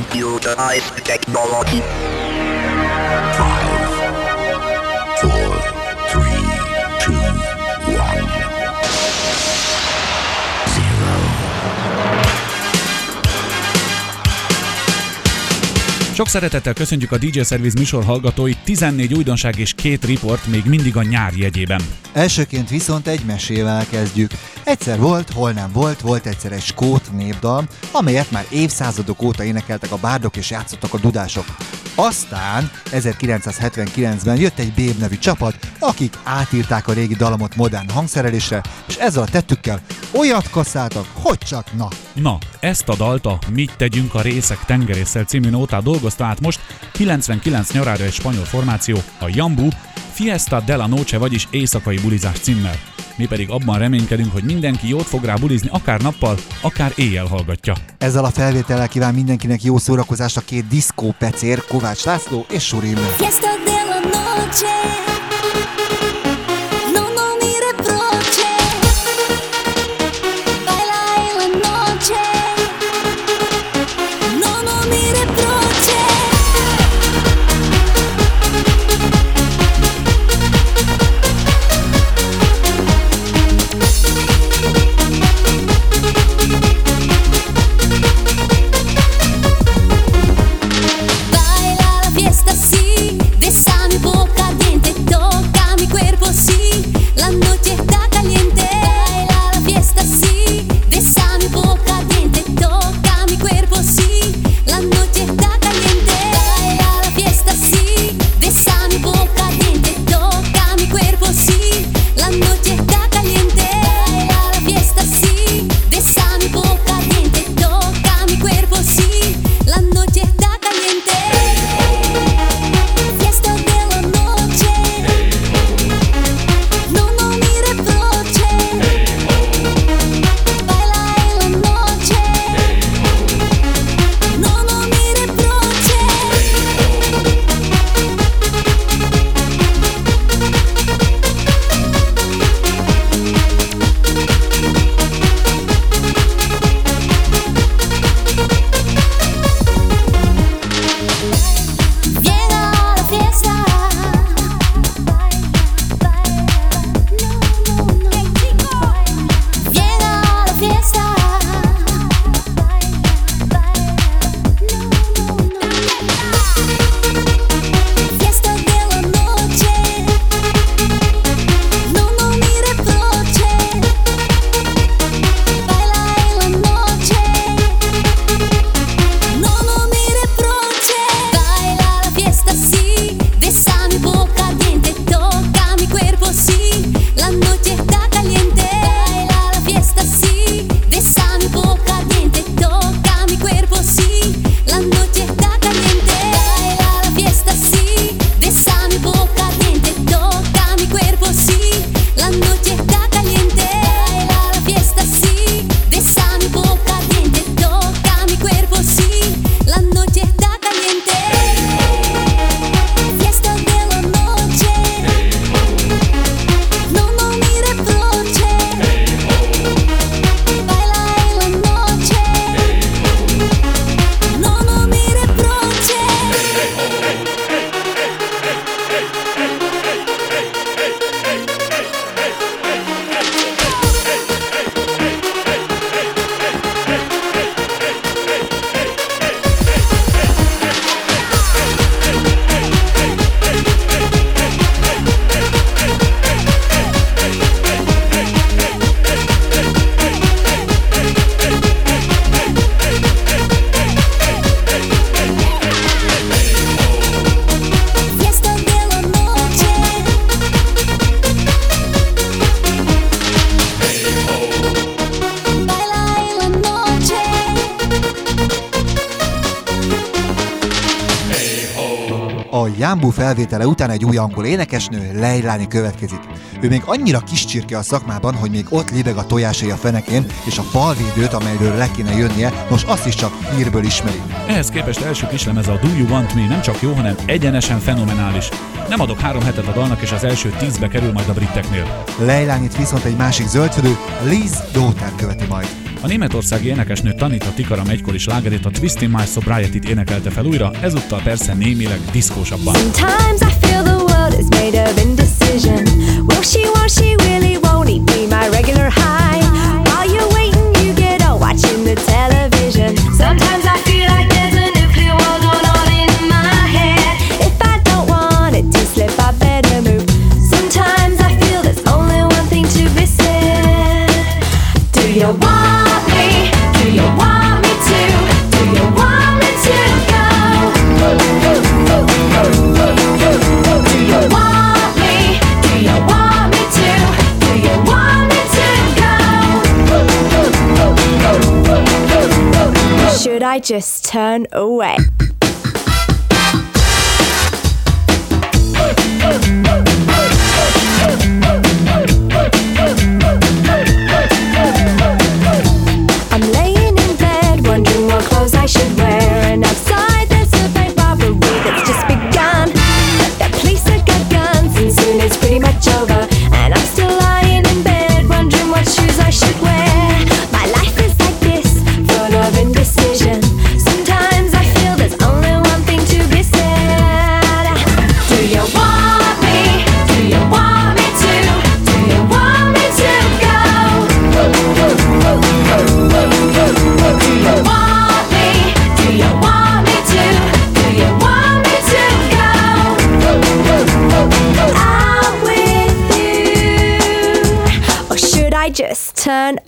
computerized technology. Five, four, three, two, one, zero. Sok szeretettel köszöntjük a DJ Service műsor hallgatóit, 14 újdonság és két riport még mindig a nyár jegyében. Elsőként viszont egy mesével kezdjük. Egyszer volt, hol nem volt, volt egyszer egy skót népdal, amelyet már évszázadok óta énekeltek a bárdok és játszottak a dudások. Aztán 1979-ben jött egy Béb nevű csapat, akik átírták a régi dalamot modern hangszerelésre, és ezzel a tettükkel olyat kasszáltak, hogy csak na. Na, ezt a dalt a Mit tegyünk a részek tengerésszel című nótát dolgozta át most 99 nyarára egy spanyol formáció, a Jambu, Fiesta de la Noche, vagyis éjszakai bulizás címmel. Mi pedig abban reménykedünk, hogy mindenki jót fog rá bulizni, akár nappal, akár éjjel hallgatja. Ezzel a felvétellel kíván mindenkinek jó szórakozást a két diszkó pecér, Kovács László és Surim. Fiesta de la A Jambu felvétele után egy új angol énekesnő, Leilani következik. Ő még annyira kis csirke a szakmában, hogy még ott libeg a tojásai a fenekén, és a falvédőt, amelyről le kéne jönnie, most azt is csak hírből ismeri. Ehhez képest első kislemez a Do You Want Me nem csak jó, hanem egyenesen fenomenális. Nem adok három hetet a dalnak, és az első tízbe kerül majd a briteknél. Leilánit viszont egy másik zöldfülő, Liz Dóter követi majd. A németországi énekesnő Tanita Tikaram egykori slágerét a Twisting My Sobriety-t énekelte fel újra, ezúttal persze némileg diszkósabban. Sometimes I Sometimes turn away.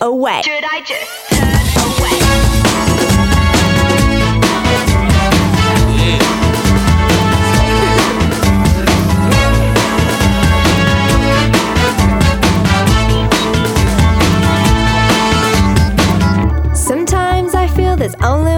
away. Should I just turn away? There's only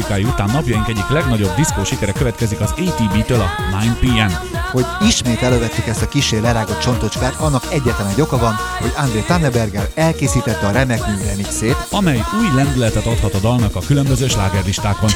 muzsikái után napjaink egyik legnagyobb diszkó sikere következik az ATB-től a 9pm. Hogy ismét elővettük ezt a kisé lerágott csontocskát, annak egyetlen egy oka van, hogy André Tanneberger elkészítette a remek mű remixét, amely új lendületet adhat a dalnak a különböző slágerlistákon.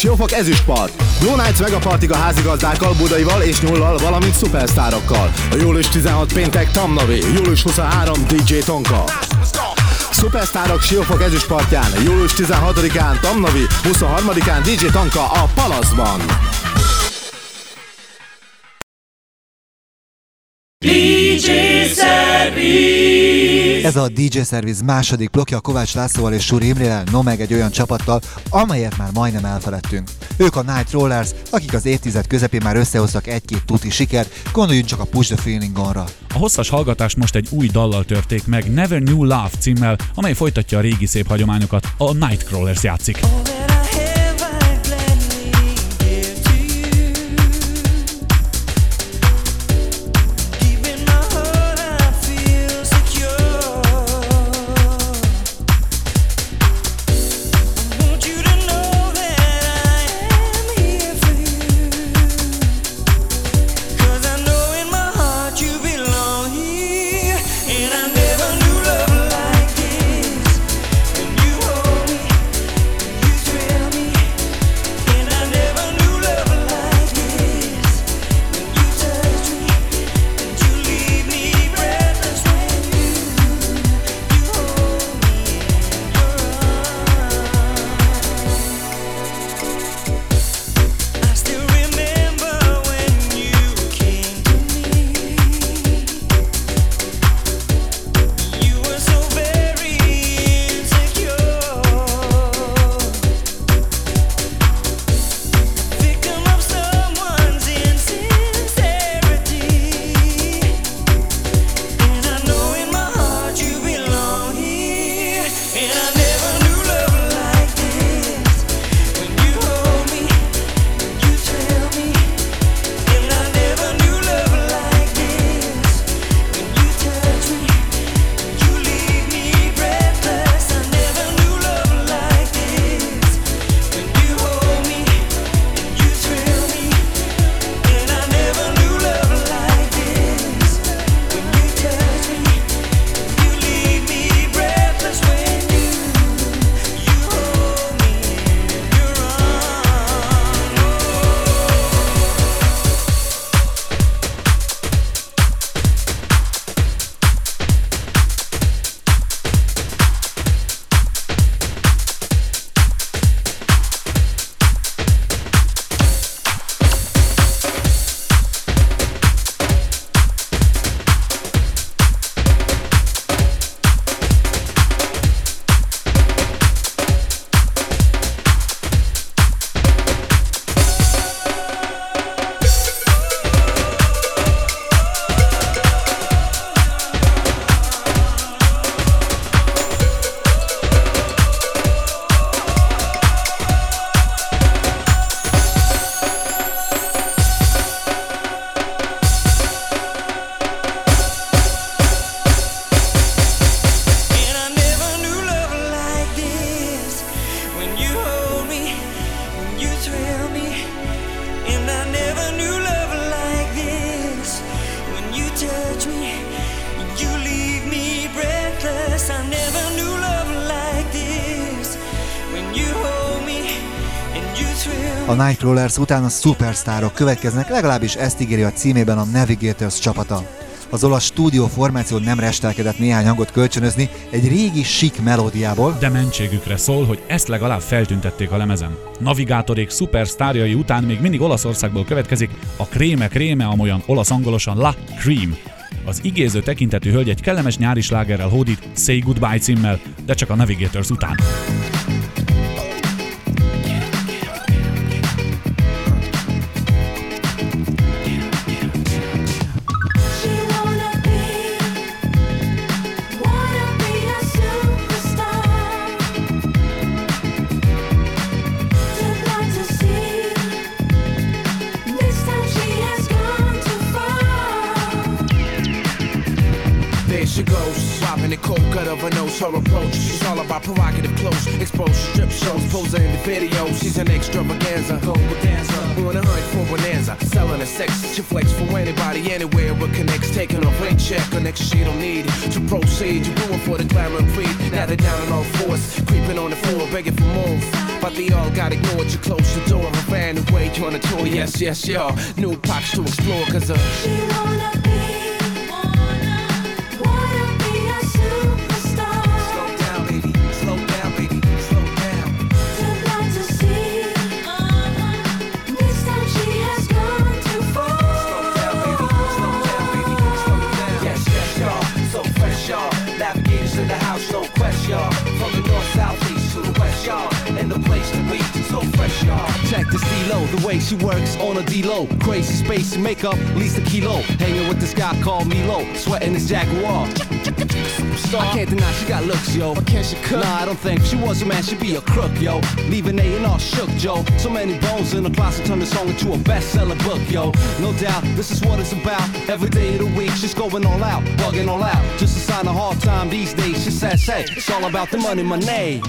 Siófok Ezüstpart. Blue Nights Megapartig a házigazdákkal, Budaival és Nyullal, valamint szupersztárokkal. Július 16 péntek Tamnavé, július 23 DJ Tonka. Szupersztárok Siófok Ezüstpartján, július 16-án Tamnavi, 23-án DJ Tonka a Palaszban. Ez a DJ Service második blokja Kovács Lászlóval és Suri Imrével, no meg egy olyan csapattal, amelyet már majdnem elfeledtünk. Ők a Night Rollers, akik az évtized közepén már összehoztak egy-két tuti sikert, gondoljunk csak a Push the Feeling onra. A hosszas hallgatást most egy új dallal törték meg Never New Love címmel, amely folytatja a régi szép hagyományokat. A Nightcrawlers játszik. Never Nightcrawlers után a Superstarok következnek, legalábbis ezt ígéri a címében a Navigators csapata. Az olasz stúdió formáció nem restelkedett néhány hangot kölcsönözni egy régi sik melódiából, De mentségükre szól, hogy ezt legalább feltüntették a lemezen. Navigátorék szupersztárjai után még mindig Olaszországból következik a kréme kréme, amolyan olasz-angolosan La Cream. Az igéző tekintetű hölgy egy kellemes nyári slágerrel hódít Say Goodbye címmel, de csak a Navigators után. Swapping the cold cut of her nose, her approach. She's all about provocative clothes, exposed strip shows, posing in the videos. She's an extravaganza, global dancer, on a hunt for bonanza, selling her sex. She flex for anybody, anywhere, but connects, taking off rain check, connection she don't need to proceed. You're going for the glamour and. Now they're down on all fours, creeping on the floor, begging for more. But they all got ignored. You close the door, her ran away, you on a tour. Yes, yes, y'all. New pops to explore, cause uh, She wanna be, Check the way she works on a D-low. Crazy space and makeup, least a kilo. Hanging with this guy called Milo, sweating his Jaguar. I can't deny she got looks, yo. But can she cook? Nah, I don't think she was a man, she'd be a crook, yo. Leaving A and R shook, Joe. So many bones in the closet, turn the song into a bestseller book, yo. No doubt, this is what it's about. Every day of the week, she's going all out, bugging all out. Just a sign of hard time these days. She says, hey, it's all about the money, money.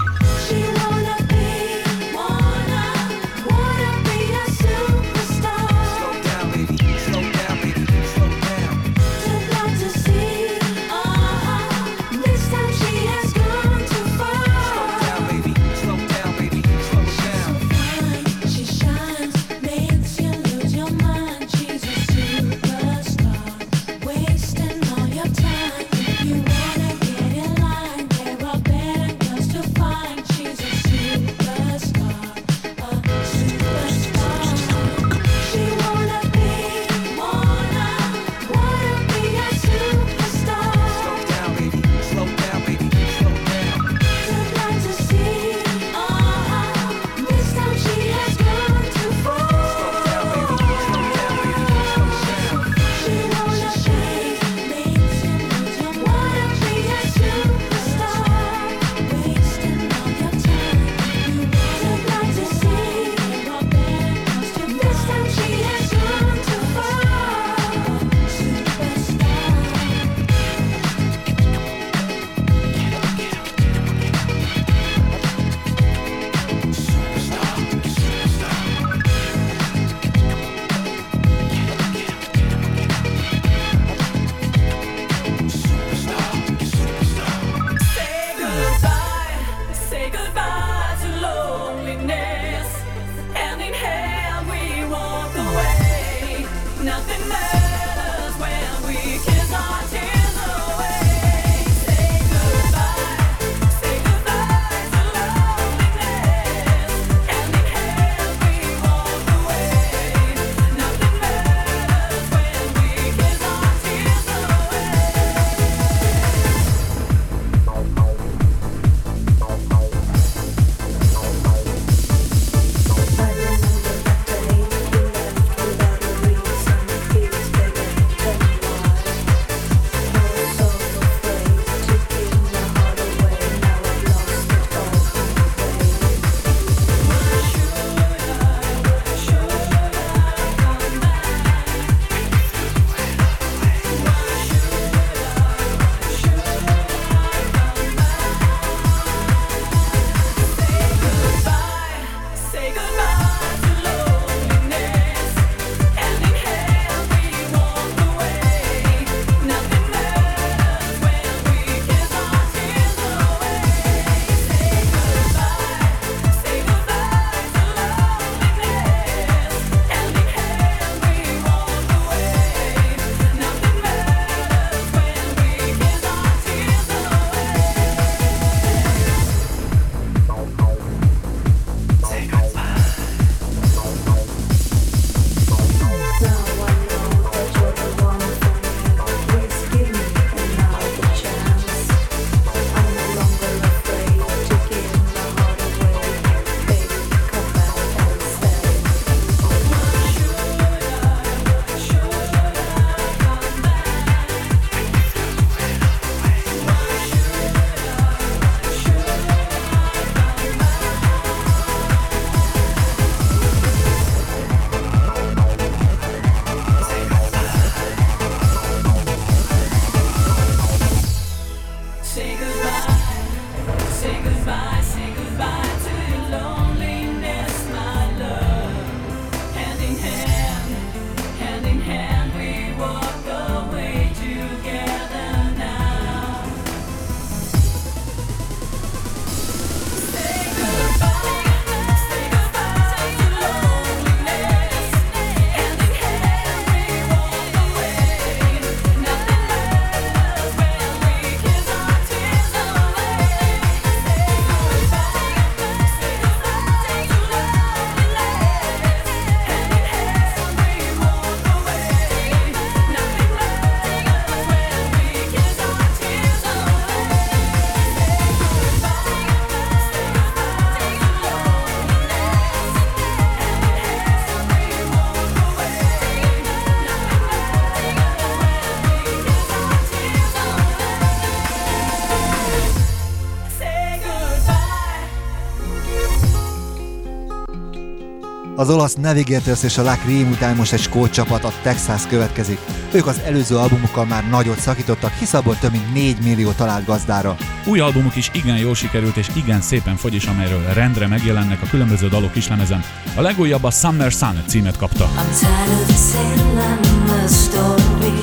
Az olasz Navigators és a La Cream után most egy skót csapat, a Texas következik. Ők az előző albumukkal már nagyot szakítottak, hisz abból több mint 4 millió talált gazdára. Új albumuk is igen jól sikerült és igen szépen fogy is, amelyről rendre megjelennek a különböző dalok is lemezen. A legújabb a Summer Sun címet kapta. I'm tired of telling the story,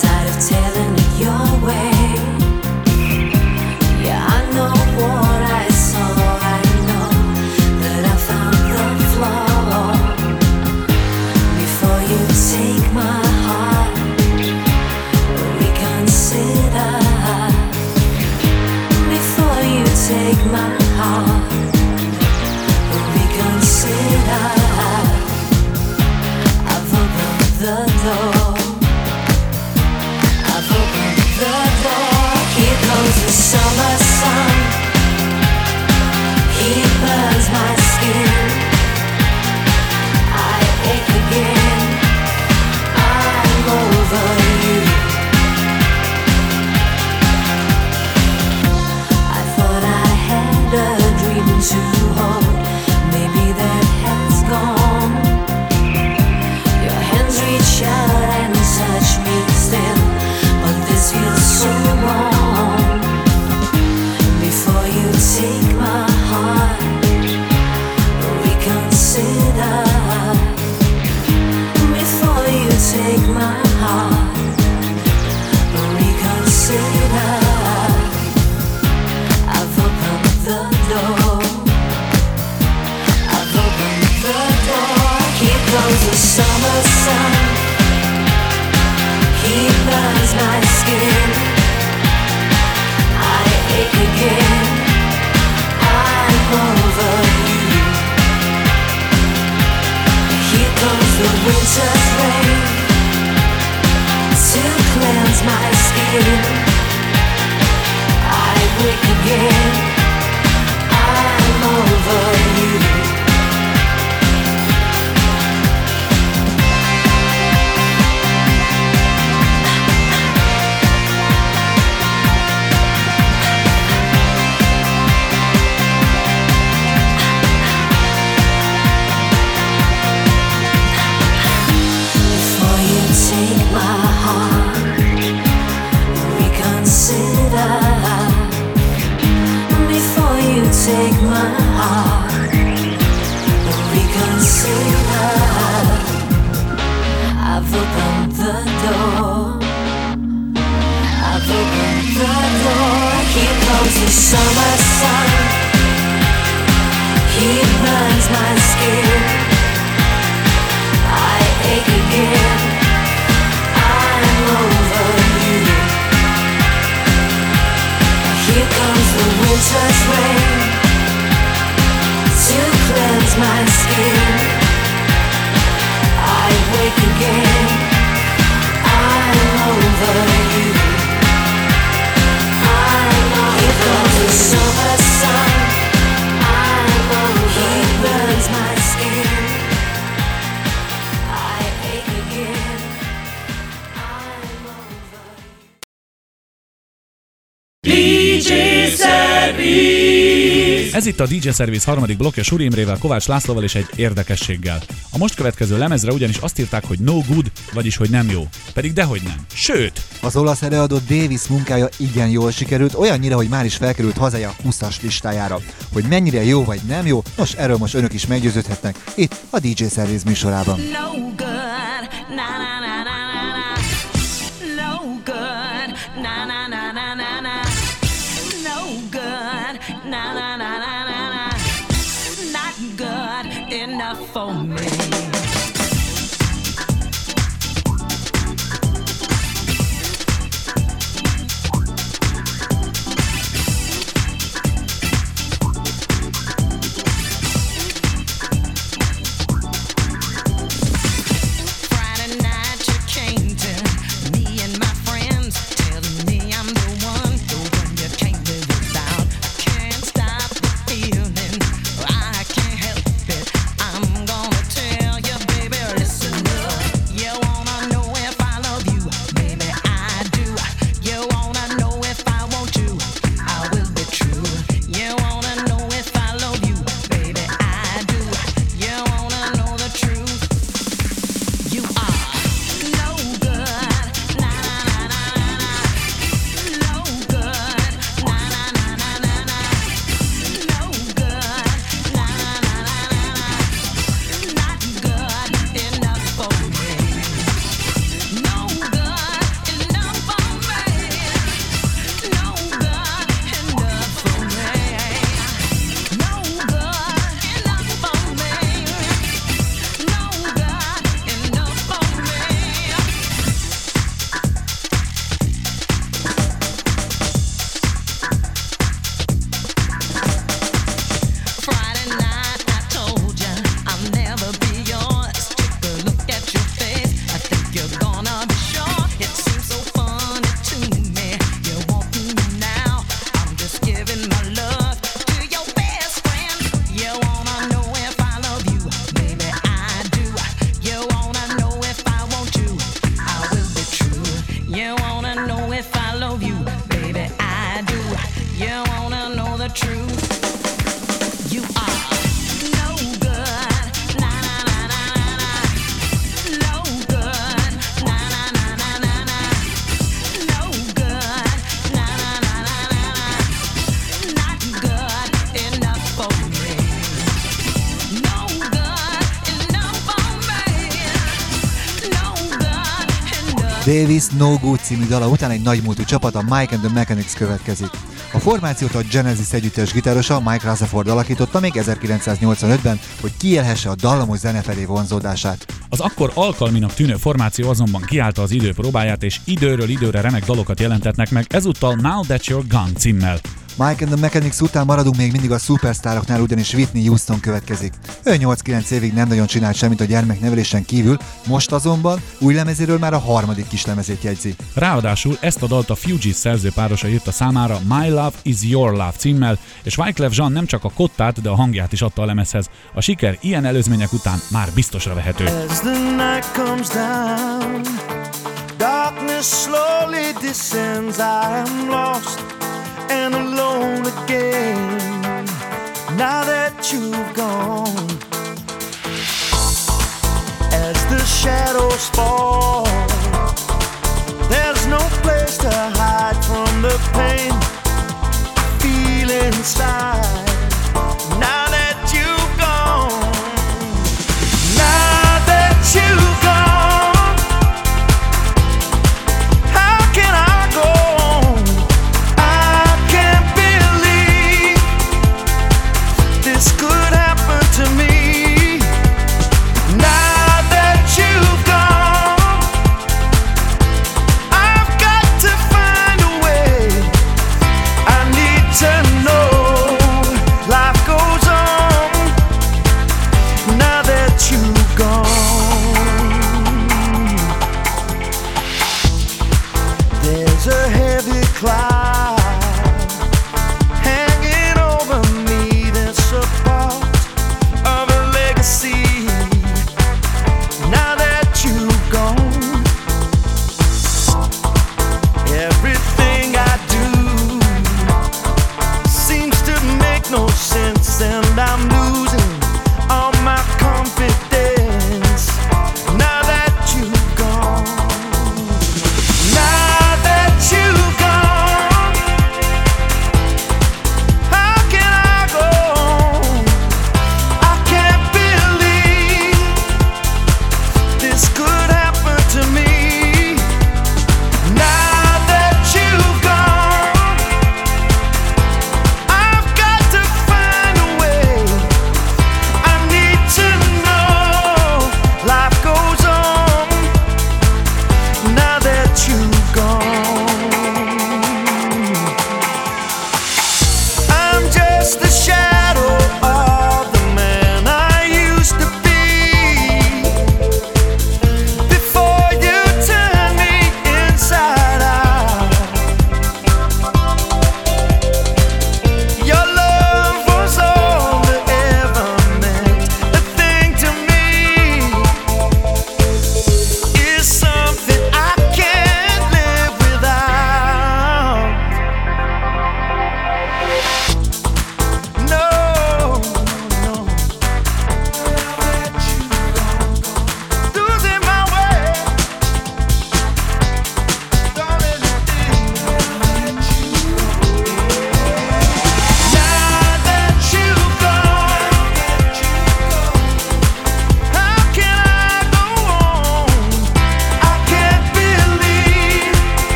tired of telling it your way. Yeah, I know Ez itt a DJ Service harmadik blokja Suri Imrével, Kovács Lászlóval és egy érdekességgel. A most következő lemezre ugyanis azt írták, hogy no good, vagyis hogy nem jó. Pedig dehogy nem. Sőt, Az olasz előadó Davis munkája igen jól sikerült, olyannyira, hogy már is felkerült hazája 20-as listájára. Hogy mennyire jó vagy nem jó, nos erről most önök is meggyőződhetnek itt a DJ Service műsorában. No good. Na na na No Good című dala után egy nagymúltú csapat, a Mike and the Mechanics következik. A formációt a Genesis együttes gitárosa Mike Rutherford alakította még 1985-ben, hogy kiélhesse a dallamos zene felé vonzódását. Az akkor alkalminak tűnő formáció azonban kiállta az idő próbáját, és időről időre remek dalokat jelentetnek meg, ezúttal Now That You're Gone címmel. Mike and the Mechanics után maradunk még mindig a szupersztároknál, ugyanis Whitney Houston következik. Ő 8-9 évig nem nagyon csinált semmit a gyermeknevelésen kívül, most azonban új lemezéről már a harmadik kis lemezét jegyzi. Ráadásul ezt a dalt a Fugees szerzőpárosa írta számára My Love is Your Love címmel, és Wyclef Jean nem csak a kottát, de a hangját is adta a lemezhez. A siker ilyen előzmények után már biztosra vehető. As the night comes down, darkness slowly descends. I am lost and alone again. Now that you've gone, as the shadows fall,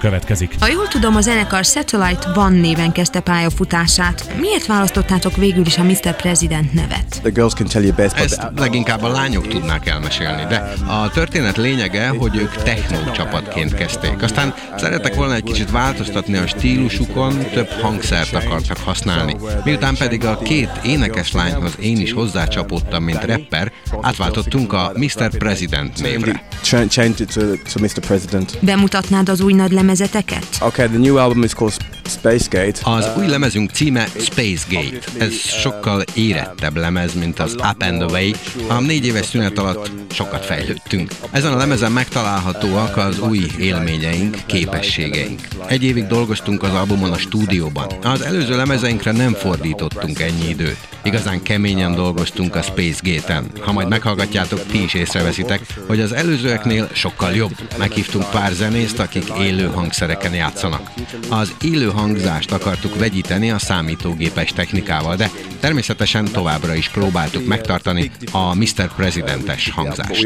következik. Ha jól tudom, a zenekar Satellite Van néven kezdte pályafutását. Miért választottátok végül is a Mr. President nevet? The girls can tell you best, but Ezt leginkább a lányok tudnák elmesélni, de a történet lényege, hogy ők techno csapatként kezdték. Aztán szeretek volna egy kicsit változtatni a stílusukon, több hangszert akartak használni. Miután pedig a két énekes lányhoz én is hozzácsapódtam, mint rapper, átváltottunk a Mr. President névre. Ch- changed it to, to Mr. President. Bemutatnád az új nagy lemezeteket? Okay, the new album is called Space Gate. Az új lemezünk címe Space Gate. Ez sokkal érettebb lemez, mint az Up and Away. A négy éves szünet alatt sokat fejlődtünk. Ezen a lemezen megtalálhatóak az új élményeink, képességeink. Egy évig dolgoztunk az albumon a stúdióban. Az előző lemezeinkre nem fordítottunk ennyi időt. Igazán keményen dolgoztunk a Space Gate-en. Ha majd meghallgatjátok, ti is észreveszitek, hogy az előzőeknél sokkal jobb. Meghívtunk pár zenészt, akik élő hangszereken játszanak. Az élő hangzást akartuk vegyíteni a számítógépes technikával, de természetesen továbbra is próbáltuk megtartani a Mr. Presidentes hangzást.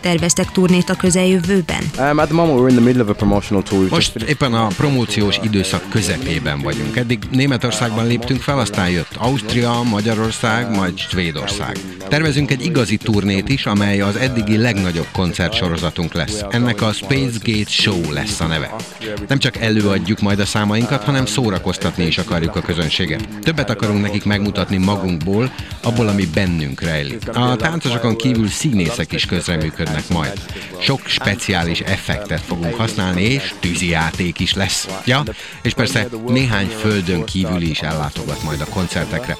Terveztek turnét a közeljövőben? Um, Most éppen a promóciós időszak közepében vagyunk. Eddig Németországban léptünk fel, aztán jött Ausztria, Magyarország, majd Svédország. Tervezünk egy igazi turnét is, amely az eddigi legnagyobb koncertsorozatunk lesz. Ennek a Space Gate Show lesz a neve. Nem csak előadjuk majd a számainkat, hanem szórakoztatni is akarjuk a közönséget. Többet akarunk nekik megmutatni magunkból, abból, ami bennünk rejlik. A táncosokon kívül színészek is közreműködnek majd. Sok speciális effektet fogunk használni, és tűzijáték is lesz. Ja, és persze néhány földön kívüli is ellátogat majd a koncertekre.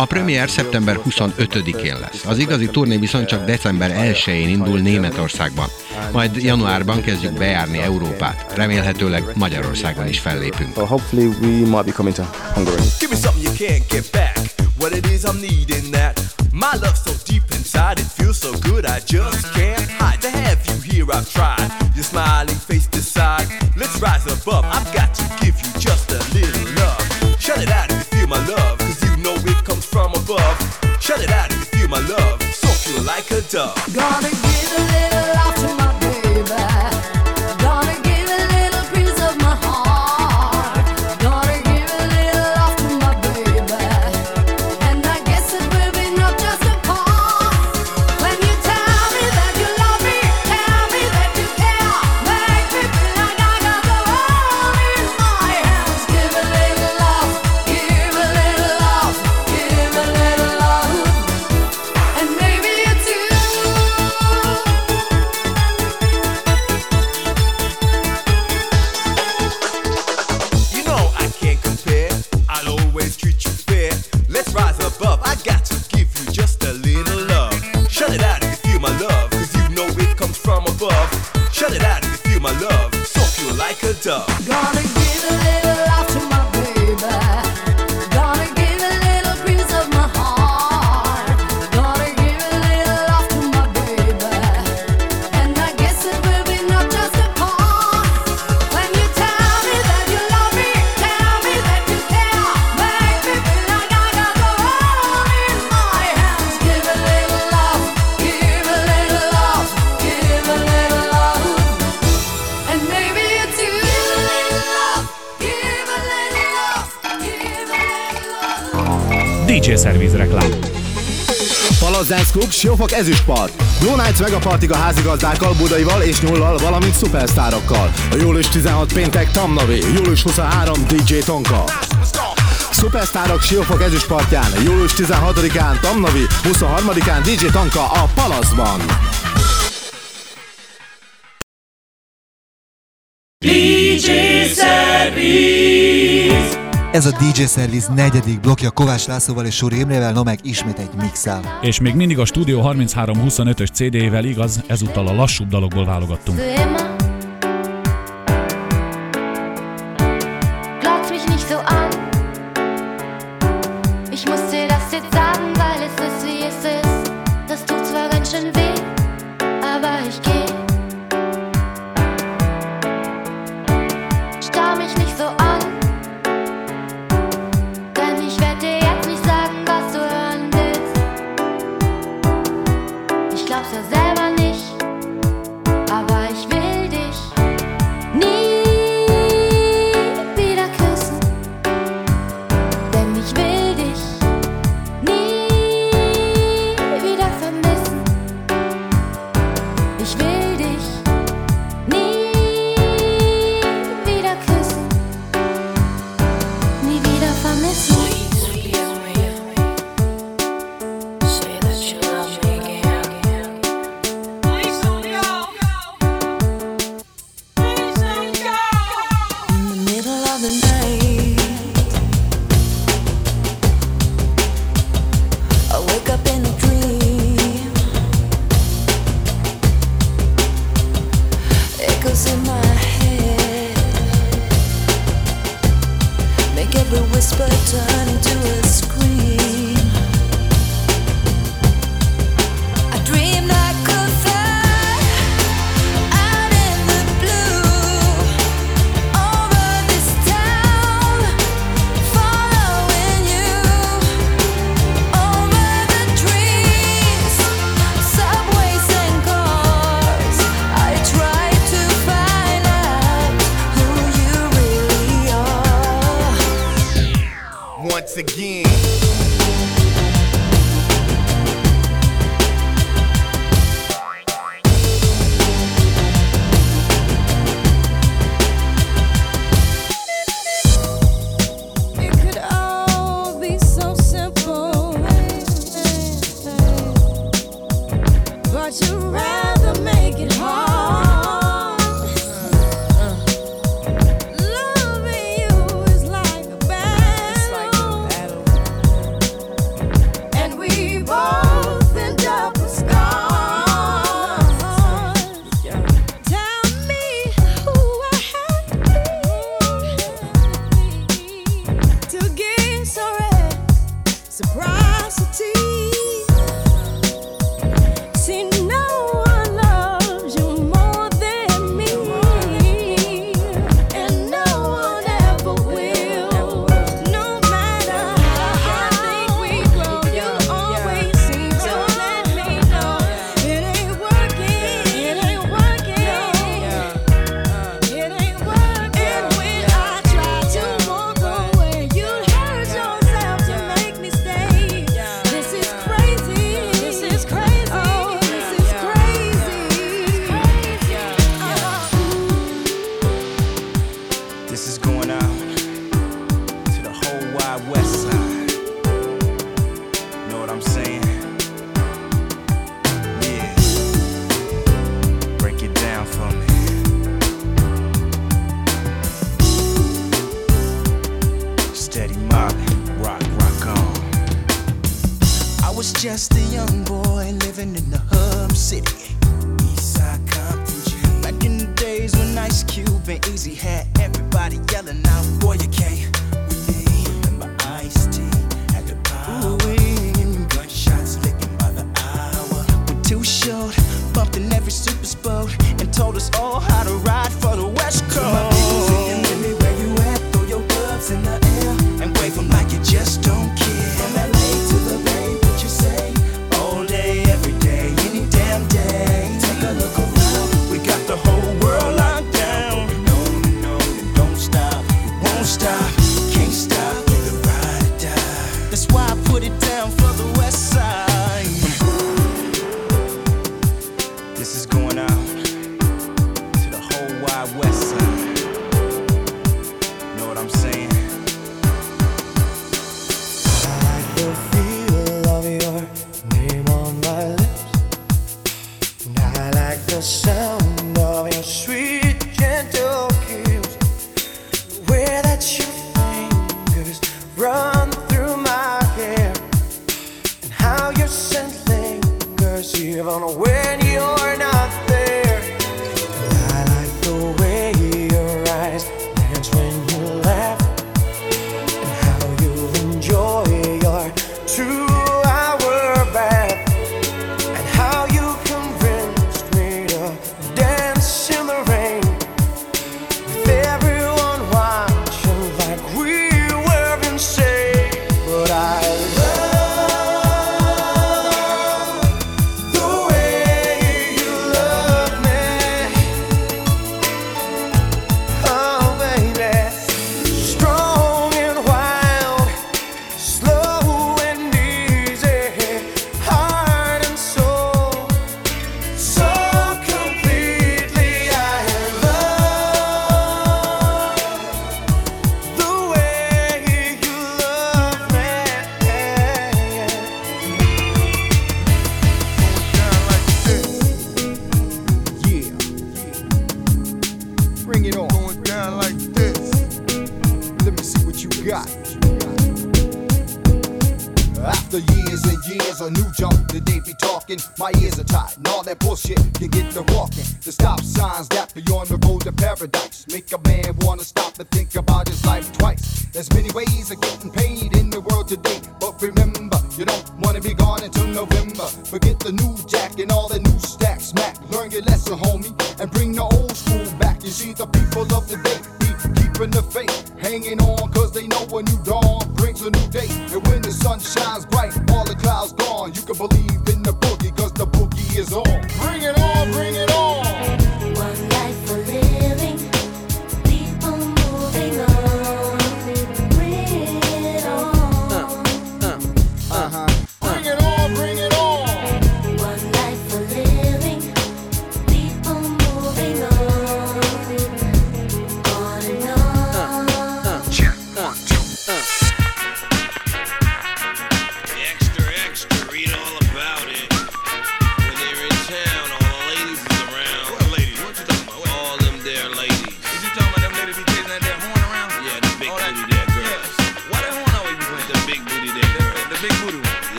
A premier szeptember 25-én lesz. Az igazi turné viszont csak december 1-én indul Németországban. Majd januárban kezdjük bejárni Európát. Remélhetőleg Magyarországon is fellépünk. So hopefully we might be coming to Hungary. Give me something you can't get back. What it is I'm needing that. My love's so deep inside, it feels so good, I just can't hide. To have you here, I've tried. Your smiling face decide. Let's rise above. I've got to give you just a above. Shut it out if you feel my love, so pure like a dove. Gonna Siófok Ezüstpart. Blue Nights Megapartig a házigazdákkal, Budaival és Nyullal, valamint szupersztárokkal. Július 16 péntek Tamnavé, július 23 DJ Tonka. Szupersztárok Siófok Ezüstpartján, július 16-án Tamnavi, 23-án DJ Tonka a Palaszban. Ez a DJ Service negyedik blokja Kovács Lászlóval és Suri Imrével, no meg ismét egy mixel. És még mindig a Studio 3325-ös CD-vel igaz, ezúttal a lassúbb dalokból válogattunk. Für immer. Glotz mich nicht so an. Ich muss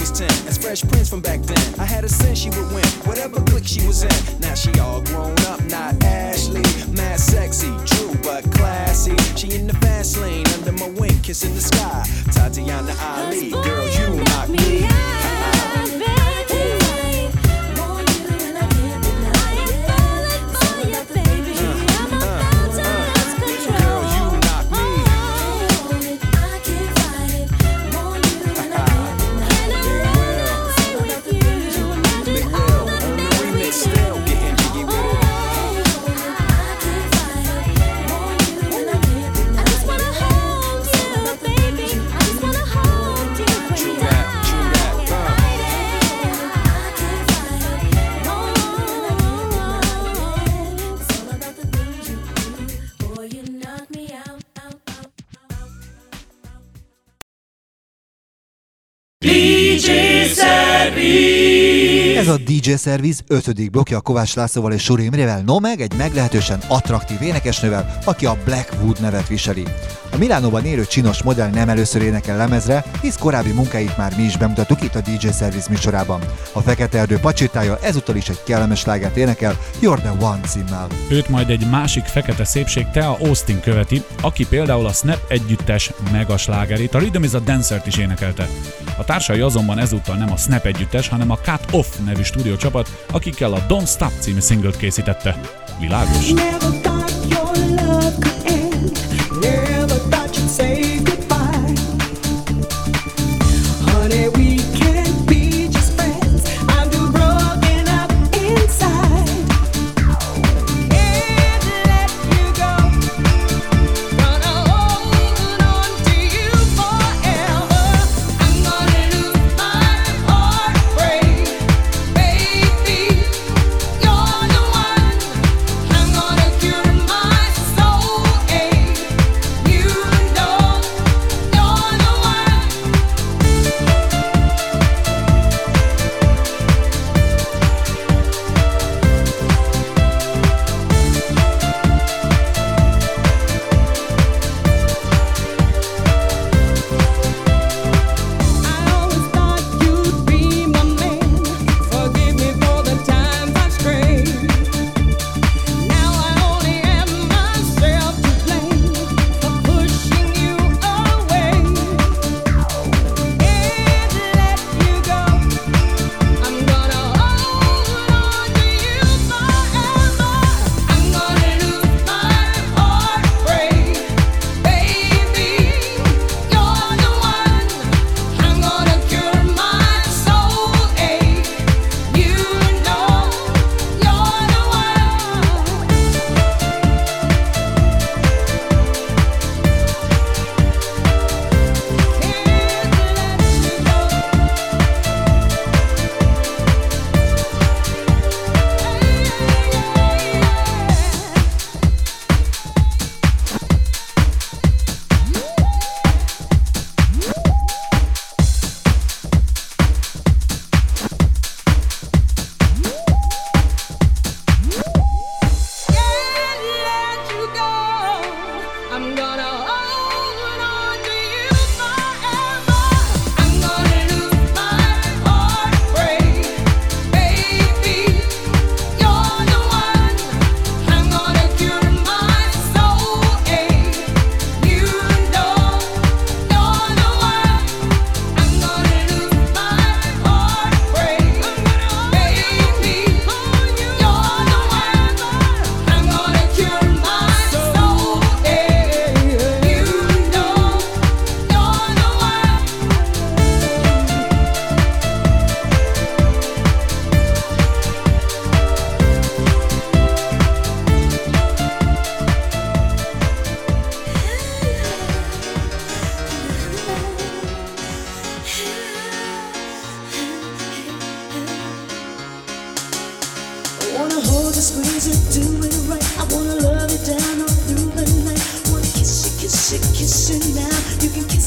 was 10, as Fresh Prince from back then. I had a sense she would win, whatever clique she was in. Now she all grown up, not Ashley. Mad sexy, true but classy. She in the fast lane, under my wing, kissing the sky. Tatiana Ali, girl, you knock me Girl, a DJ Service ötödik blokja a Kovács Lászlóval és Suri Imrével, no meg egy meglehetősen attraktív énekesnővel, aki a Blackwood nevet viseli. A Milánóban élő csinos modell nem először énekel lemezre, hisz korábbi munkáit már mi is bemutattuk itt a DJ Service műsorában. A Fekete Erdő pacsitája ezúttal is egy kellemes slágert énekel, You're the One címmel. Őt majd egy másik fekete szépség Thea Austin követi, aki például a Snap együttes megaslágerét, a Rhythm is a Dancer-t is énekelte. A társai azonban ezúttal nem a Snap együttes, hanem a Cut Off nevű stúdiócsapat, akikkel a Don't Stop című singlet készítette. Világos? Never thought your love could end. Never thought you'd say You can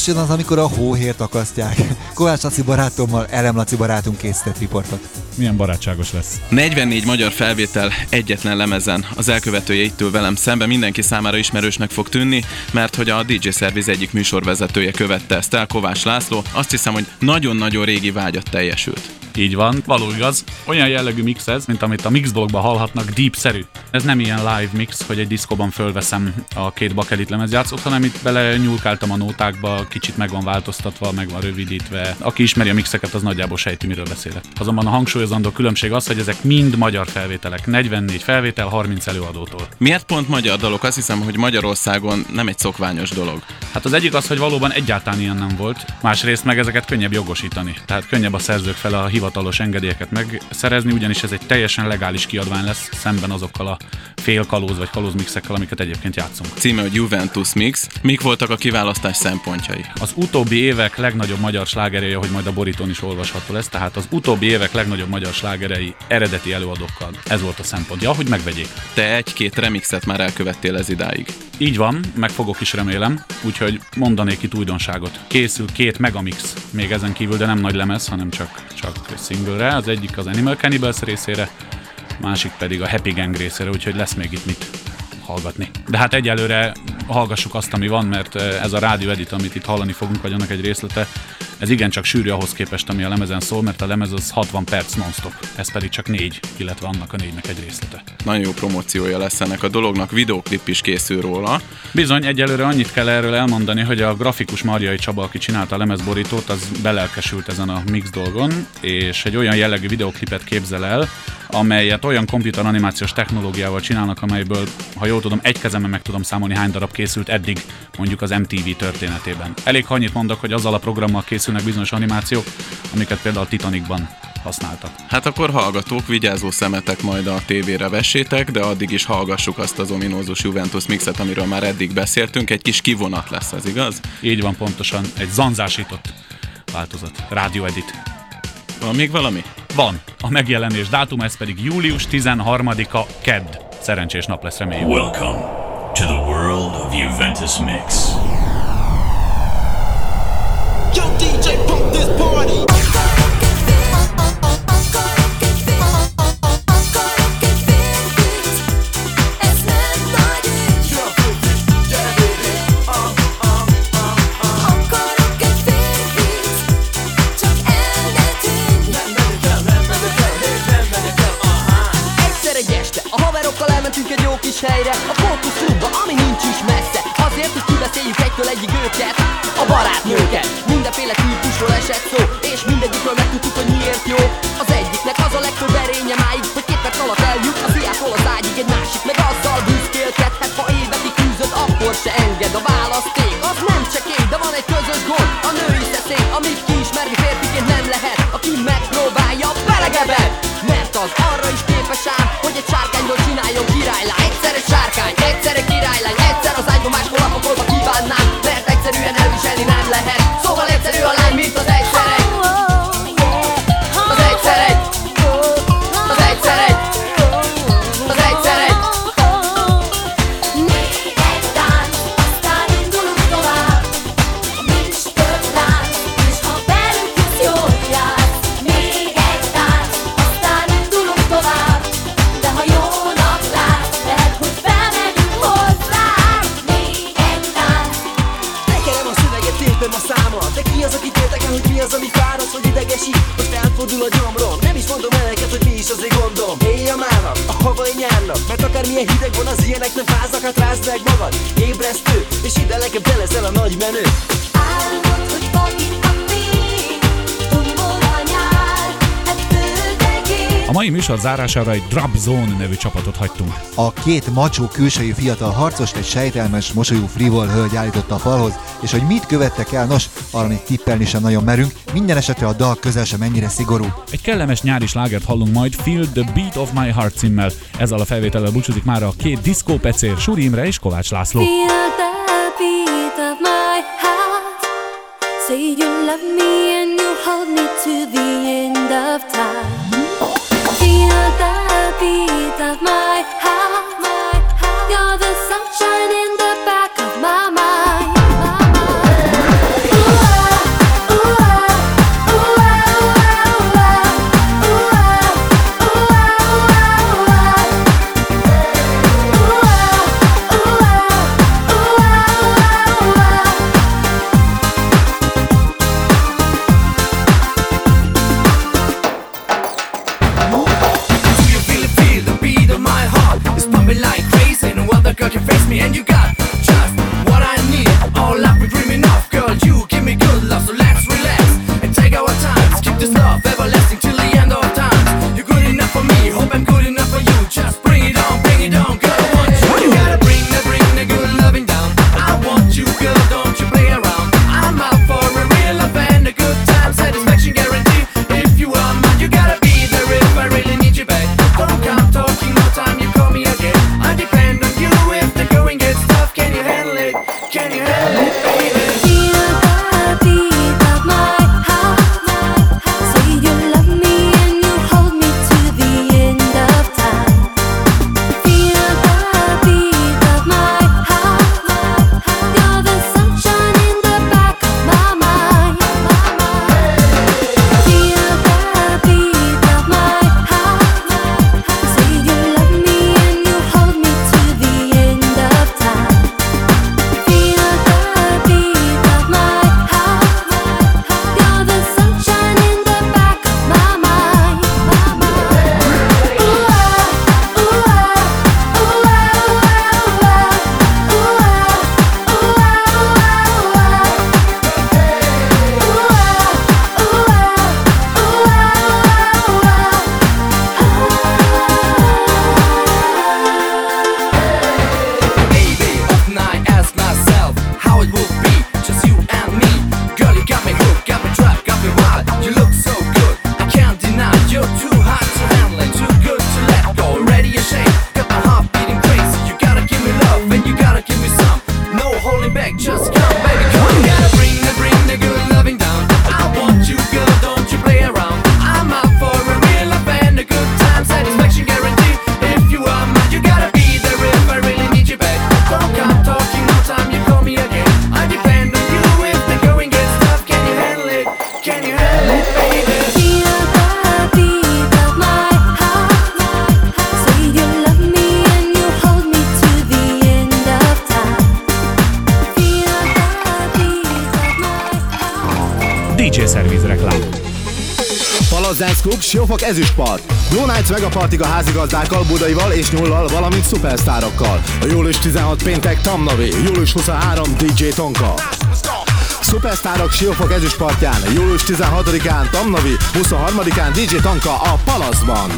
Most jön az, amikor a hóhért akasztják. Kovács Laci barátommal, Elem Laci barátunk készített riportot. Milyen barátságos lesz. 44 magyar felvétel egyetlen lemezen. Az elkövetője itt ül velem szembe, mindenki számára ismerősnek fog tűnni, mert hogy a DJ Serviz egyik műsorvezetője követte ezt el, Kovács László. Azt hiszem, hogy nagyon-nagyon régi vágyat teljesült. Így van, való igaz. Olyan jellegű mix ez, mint amit a mixblogban hallhatnak, deep-szerű. Ez nem ilyen live mix, hogy egy diszkóban fölveszem a két bakelit lemezjátszót, hanem itt bele nyúlkáltam a nótákba, kicsit meg van változtatva, meg van rövidítve. Aki ismeri a mixeket, az nagyjából sejti, miről beszélek. Azonban a hangsúlyozandó különbség az, hogy ezek mind magyar felvételek. 44 felvétel, 30 előadótól. Miért pont magyar dalok? Azt hiszem, hogy Magyarországon nem egy szokványos dolog. Hát az egyik az, hogy valóban egyáltalán ilyen nem volt, másrészt meg ezeket könnyebb jogosítani. Tehát könnyebb a szerzők fel a hivatalos engedélyeket megszerezni, ugyanis ez egy teljesen legális kiadvány lesz szemben azokkal a fél kalóz vagy kalóz mixekkel, amiket egyébként játszunk. Címe, hogy Juventus Mix. Mik voltak a kiválasztás szempontjai? Az utóbbi évek legnagyobb magyar slágerei, hogy majd a borítón is olvasható lesz, tehát az utóbbi évek legnagyobb magyar slágerei eredeti előadókkal. Ez volt a szempontja, hogy megvegyék. Te egy-két remixet már elkövettél ez idáig. Így van, meg fogok is remélem, úgyhogy mondanék itt újdonságot. Készül két megamix még ezen kívül, de nem nagy lemez, hanem csak, csak singlere. Az egyik az Animal Cannibals részére, másik pedig a Happy Gang részére, úgyhogy lesz még itt mit hallgatni. De hát egyelőre hallgassuk azt, ami van, mert ez a rádió edit, amit itt hallani fogunk, vagy annak egy részlete, Ez igencsak sűrű ahhoz képest, ami a lemezen szól, mert a lemez az 60 perc non-stop, ez pedig csak négy, illetve annak a négynek egy részlete. Nagyon jó promóciója lesz ennek a dolognak, videoklip is készül róla. Bizony, egyelőre annyit kell erről elmondani, hogy a grafikus Marjai Csaba, aki csinálta a lemezborítót, az belelkesült ezen a mix dolgon, és egy olyan jellegű videoklipet képzel el, amelyet olyan komputer animációs technológiával csinálnak, amelyből, ha jól tudom, egy kezemben meg tudom számolni, hány darab készült eddig mondjuk az MTV történetében. Elég annyit mondok, hogy azzal a programmal készülnek bizonyos animációk, amiket például a Titanicban használtak. Hát akkor hallgatók, vigyázó szemetek majd a tévére vessétek, de addig is hallgassuk azt az ominózus Juventus mixet, amiről már eddig beszéltünk. Egy kis kivonat lesz ez, igaz? Így van pontosan, egy zanzásított változat. Radio Edit. Van még valami? Van. A megjelenés dátum, ez pedig július 13-a kedd. Szerencsés nap lesz, reméljük. Welcome to the world of Juventus Mix. Egytől egyig őket A barátnőket. Mindenféle típusról esett szó És mindegyikről megtudtuk, hogy miért jó. Az egyiknek az a legtöbb erénye máig Hogy két perc alatt eljut a fiától az ágyig Egy másik meg azzal büszkélkedhet. Ha évekig küzdött, akkor se enged A választék az nem csekély De van egy közös gond, a női szeszély Amit kiismerni férfiként nem lehet. Aki megpróbálja, belegebed Mert az arra is képes műsor zárására egy Drop Zone nevű csapatot hagytunk. A két macsó külsejű fiatal harcost egy sejtelmes, mosolyú frivol hölgy állította a falhoz, és hogy mit követtek el, nos, arra még tippelni sem nagyon merünk, minden esetre a dal közel sem ennyire szigorú. Egy kellemes nyári slágert hallunk majd Feel the Beat of My Heart címmel. Ezzel a felvétellel búcsúzik már a két diszkópecér Suri Imre és Kovács László. Feel ezüstpart. Blue Nights Megapartig a házigazdákkal, Budaival és Nyullal, valamint szupersztárokkal. A július 16 péntek Tamnavé, július 23 DJ Tonka. Szupersztárok Siófok ezüstpartján, július 16-án Tamnavi, 23-án DJ Tanka a Palaszban.